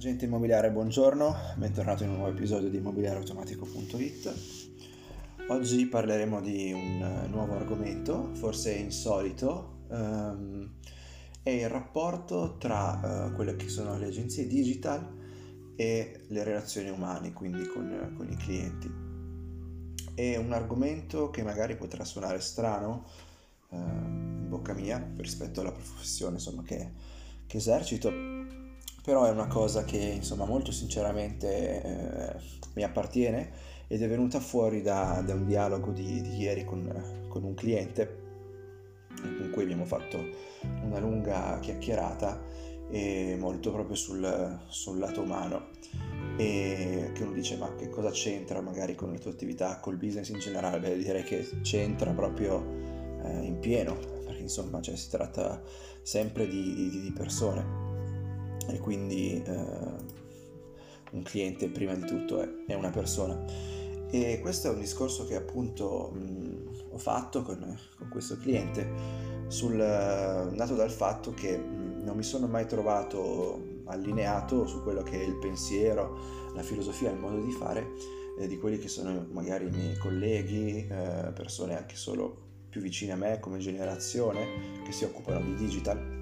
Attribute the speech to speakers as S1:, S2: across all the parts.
S1: Agente immobiliare, buongiorno, bentornato in un nuovo episodio di immobiliareautomatico.it. Oggi parleremo di un nuovo argomento, forse insolito, um, è il rapporto tra uh, quelle che sono le agenzie digital e le relazioni umane, quindi con, con i clienti. È un argomento che magari potrà suonare strano uh, in bocca mia rispetto alla professione insomma, che, che esercito, però è una cosa che insomma molto sinceramente eh, mi appartiene ed è venuta fuori da, da un dialogo di, di ieri con, con, un cliente con cui abbiamo fatto una lunga chiacchierata e molto proprio sul, sul lato umano. E che uno dice ma che cosa c'entra magari con le tue attività, col business in generale, beh direi che c'entra proprio eh, in pieno perché insomma cioè, si tratta sempre di, di, di persone e quindi eh, un cliente prima di tutto è, è, una persona. E questo è un discorso che appunto mh, ho fatto con, con, questo cliente, sul, nato dal fatto che mh, non mi sono mai trovato allineato su quello che è il pensiero, la filosofia, il modo di fare eh, di quelli che sono magari i miei colleghi, eh, persone anche solo più vicine a me come generazione che si occupano di digital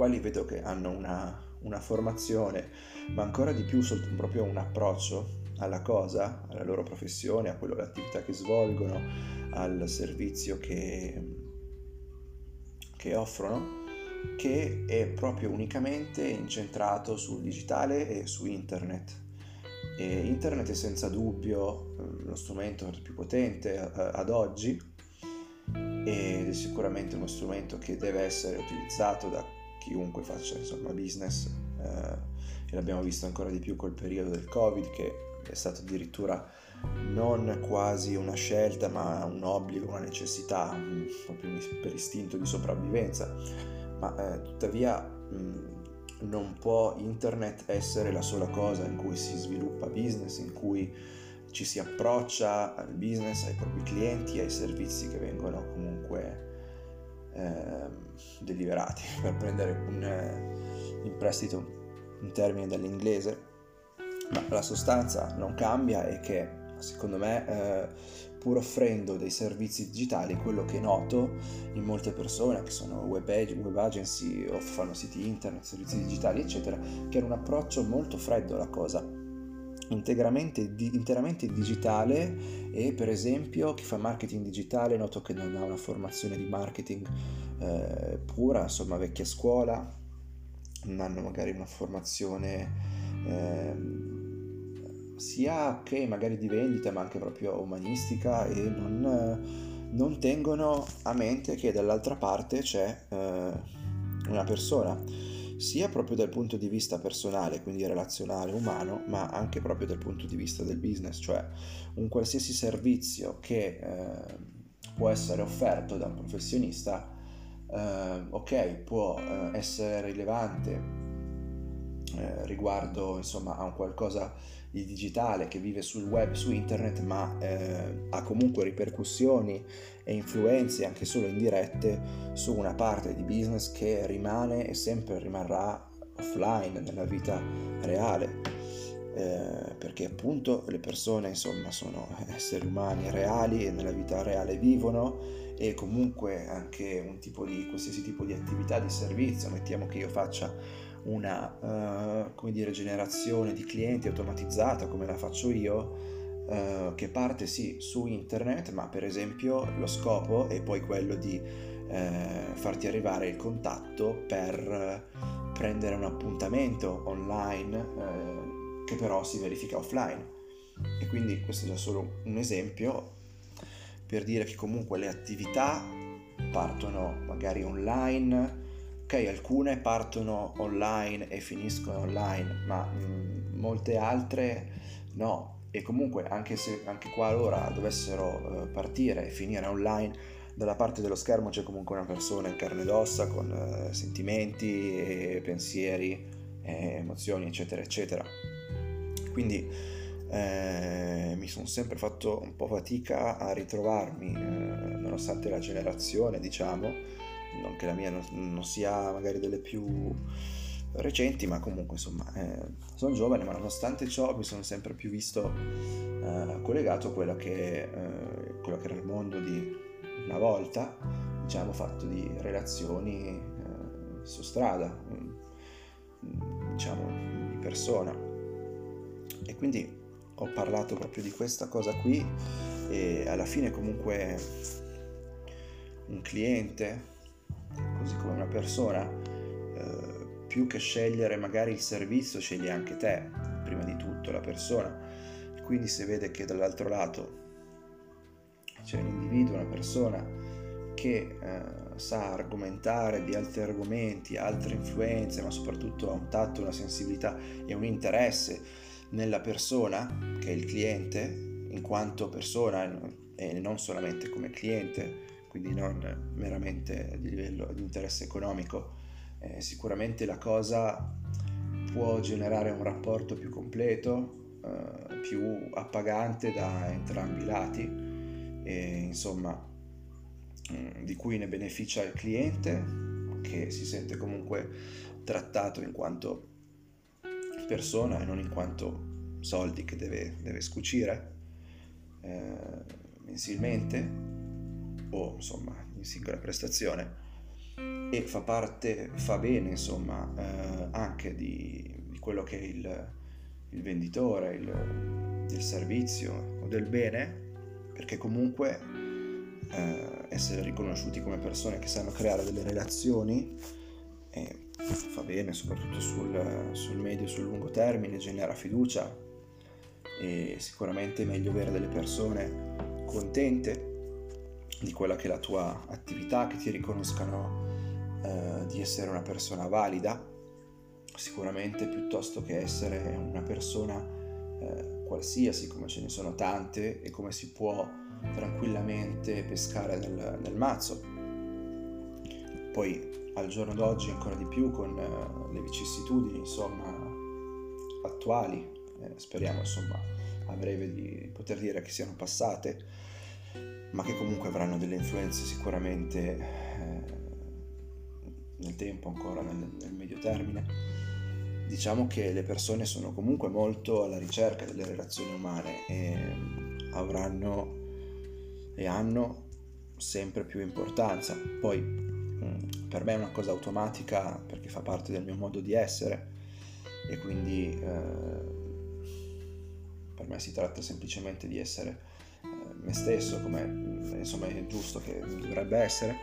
S1: quali vedo che hanno una, una formazione, ma ancora di più proprio un approccio alla cosa, alla loro professione, a quello all'attività che svolgono, al servizio che, che offrono, che è proprio unicamente incentrato sul digitale e su internet. E internet è senza dubbio eh, lo strumento più potente eh, ad oggi ed è sicuramente uno strumento che deve essere utilizzato da chiunque faccia insomma business eh, e l'abbiamo visto ancora di più col periodo del covid che è stato addirittura non quasi una scelta ma un obbligo, una necessità proprio per istinto di sopravvivenza. Ma eh, tuttavia mh, non può internet essere la sola cosa in cui si sviluppa business, in cui ci si approccia al business, ai propri clienti, ai servizi che vengono comunque eh, deliberati per prendere un, eh, in prestito un termine dall'inglese, ma la sostanza non cambia e che secondo me eh, pur offrendo dei servizi digitali quello che noto in molte persone che sono web, ag- web agency o fanno siti internet, servizi digitali eccetera che hanno un approccio molto freddo alla cosa interamente, di, interamente digitale e per esempio chi fa marketing digitale noto che non ha una formazione di marketing eh, pura, insomma vecchia scuola, non hanno magari una formazione eh, sia che magari di vendita ma anche proprio umanistica e non, non tengono a mente che dall'altra parte c'è eh, una persona sia proprio dal punto di vista personale, quindi relazionale, umano, ma anche proprio dal punto di vista del business, cioè un qualsiasi servizio che eh, può essere offerto da un professionista, eh, ok, può eh, essere rilevante eh, riguardo insomma a un qualcosa di digitale che vive sul web, su internet, ma eh, ha comunque ripercussioni e influenze anche solo indirette su una parte di business che rimane e sempre rimarrà offline nella vita reale. Eh, perché appunto le persone insomma sono esseri umani reali e nella vita reale vivono e comunque anche un tipo di qualsiasi tipo di attività di servizio mettiamo che io faccia una uh, dire, generazione di clienti automatizzata come la faccio io, uh, che parte sì su internet, ma per esempio lo scopo è poi quello di uh, farti arrivare il contatto per prendere un appuntamento online che però si verifica offline. E quindi questo è già solo un esempio per dire che comunque le attività partono magari online ok, alcune partono online e finiscono online, ma mh, mm, molte altre no. E comunque anche se anche qualora dovessero uh, partire e finire online, dalla parte dello schermo c'è comunque una persona in carne ed ossa con uh, sentimenti e pensieri, e emozioni, eccetera, eccetera. Quindi eh, mi sono sempre fatto un po' fatica a ritrovarmi, eh, nonostante la generazione, diciamo, non che la mia non, non sia magari delle più recenti, ma comunque insomma eh, sono giovane, ma nonostante ciò mi sono sempre più visto eh, collegato a quello che, eh, quello che, era il mondo di una volta, diciamo fatto di relazioni eh, su strada, mm, diciamo di persona. E quindi ho parlato proprio di questa cosa qui e alla fine comunque un cliente, così come una persona, eh, più che scegliere magari il servizio, sceglie anche te, prima di tutto la persona. Quindi se vede che dall'altro lato c'è un individuo, una persona che eh, sa argomentare di altri argomenti, altre influenze, ma soprattutto ha un tatto, una sensibilità e un interesse nella persona, che è il cliente, in quanto persona e non solamente come cliente, quindi non meramente di livello di interesse economico, eh, sicuramente la cosa può generare un rapporto più completo, eh, più appagante da entrambi i lati e insomma mm, di cui ne beneficia il cliente che si sente comunque trattato in quanto persona e non in quanto soldi che deve, deve scucire eh, mensilmente o insomma in singola prestazione. E fa parte, fa bene insomma eh, anche di, di, quello che è il, il venditore, il, il, servizio o del bene perché comunque eh, essere riconosciuti come persone che sanno creare delle relazioni eh, fa bene soprattutto sul, sul medio e sul lungo termine, genera fiducia e sicuramente è meglio avere delle persone contente di quella che è la tua attività, che ti riconoscano eh, di essere una persona valida, sicuramente piuttosto che essere una persona eh, qualsiasi, come ce ne sono tante e come si può tranquillamente pescare nel, nel mazzo. Poi al giorno d'oggi ancora di più con eh, le vicissitudini insomma attuali, eh, speriamo insomma a breve di poter dire che siano passate, ma che comunque avranno delle influenze sicuramente eh, nel tempo ancora, nel, nel, medio termine. Diciamo che le persone sono comunque molto alla ricerca delle relazioni umane e avranno e hanno sempre più importanza. Poi mm, per me è una cosa automatica perché fa parte del mio modo di essere e quindi eh, per me si tratta semplicemente di essere me stesso, come insomma è giusto che dovrebbe essere,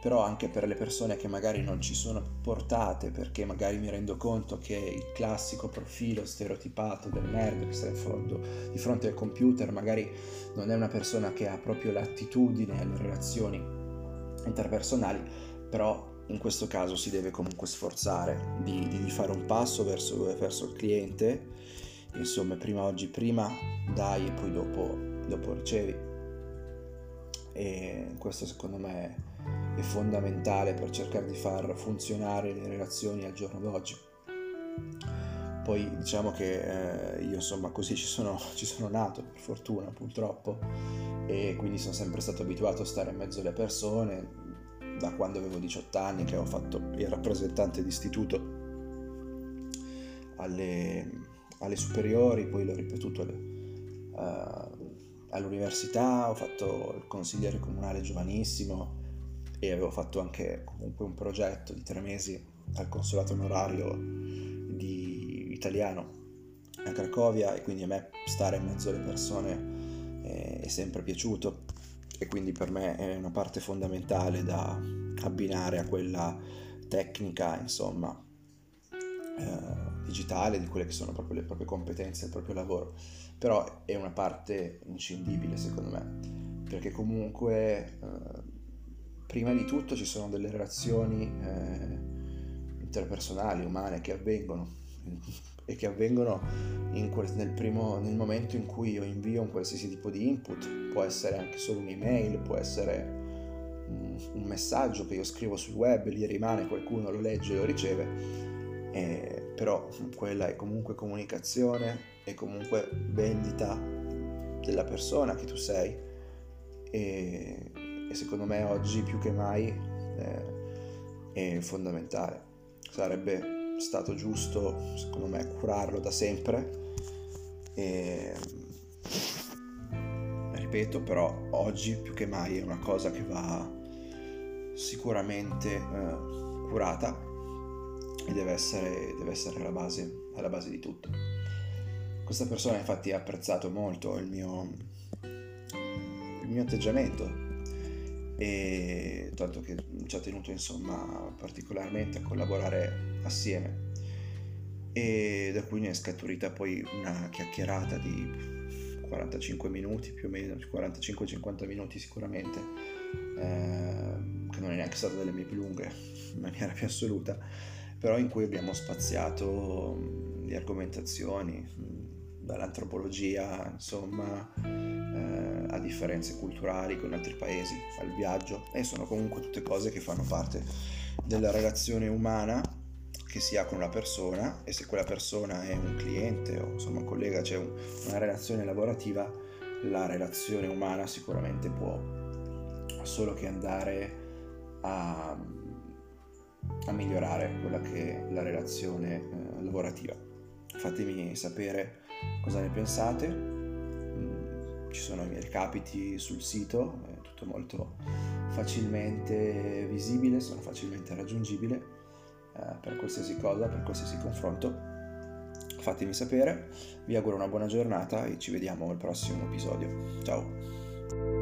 S1: però anche per le persone che magari non ci sono portate perché magari mi rendo conto che il classico profilo stereotipato del nerd che sta di fronte al computer magari non è una persona che ha proprio l'attitudine alle relazioni interpersonali, però in questo caso si deve comunque sforzare di, di, di fare un passo verso, verso il cliente, insomma prima oggi prima dai e poi dopo dopo ricevi. E questo secondo me è fondamentale per cercare di far funzionare le relazioni al giorno d'oggi. Poi diciamo che eh, io insomma così ci sono, ci sono nato, per fortuna purtroppo, e quindi sono sempre stato abituato a stare in mezzo alle persone, da quando avevo 18 anni che ho fatto il rappresentante d'istituto alle, alle superiori, poi l'ho ripetuto alle, uh, all'università, ho fatto il consigliere comunale giovanissimo e avevo fatto anche comunque un progetto di tre mesi al consolato onorario di italiano a Cracovia e quindi a me stare in mezzo alle persone è, è sempre piaciuto e quindi per me è una parte fondamentale da abbinare a quella tecnica insomma eh, digitale di quelle che sono proprio le proprie competenze, il proprio lavoro. Però è una parte inscindibile secondo me, perché comunque eh, prima di tutto ci sono delle relazioni eh, interpersonali, umane che avvengono. E che avvengono quel, nel, primo, nel momento in cui io invio un qualsiasi tipo di input, può essere anche solo un'email, può essere un, messaggio che io scrivo sul web, lì rimane, qualcuno lo legge lo riceve, eh, però quella è comunque comunicazione, è comunque vendita della persona che tu sei e, e secondo me oggi più che mai eh, è fondamentale. Sarebbe stato giusto, secondo me, curarlo da sempre. E ripeto, però oggi più che mai è una cosa che va sicuramente eh, curata e deve essere, deve essere alla, base, alla base di tutto. Questa persona infatti ha apprezzato molto il mio, il mio atteggiamento e tanto che ci ha tenuto insomma particolarmente a collaborare assieme e da cui ne è scaturita poi una chiacchierata di 45 minuti più o meno 45-50 minuti sicuramente eh, che non è neanche stata delle mie più lunghe in maniera più assoluta però in cui abbiamo spaziato di argomentazioni dall'antropologia insomma eh, a differenze culturali con altri paesi al viaggio e sono comunque tutte cose che fanno parte della relazione umana che si ha con una persona e se quella persona è un cliente o insomma un collega, c'è un, una relazione lavorativa, la relazione umana sicuramente può solo che andare a, a migliorare quella che è la relazione eh, lavorativa. Fatemi sapere cosa ne pensate, mm, ci sono i miei recapiti sul sito, è tutto molto facilmente visibile, sono facilmente raggiungibile eh, per qualsiasi cosa, per qualsiasi confronto. Fatemi sapere, vi auguro una buona giornata e ci vediamo al prossimo episodio. Ciao!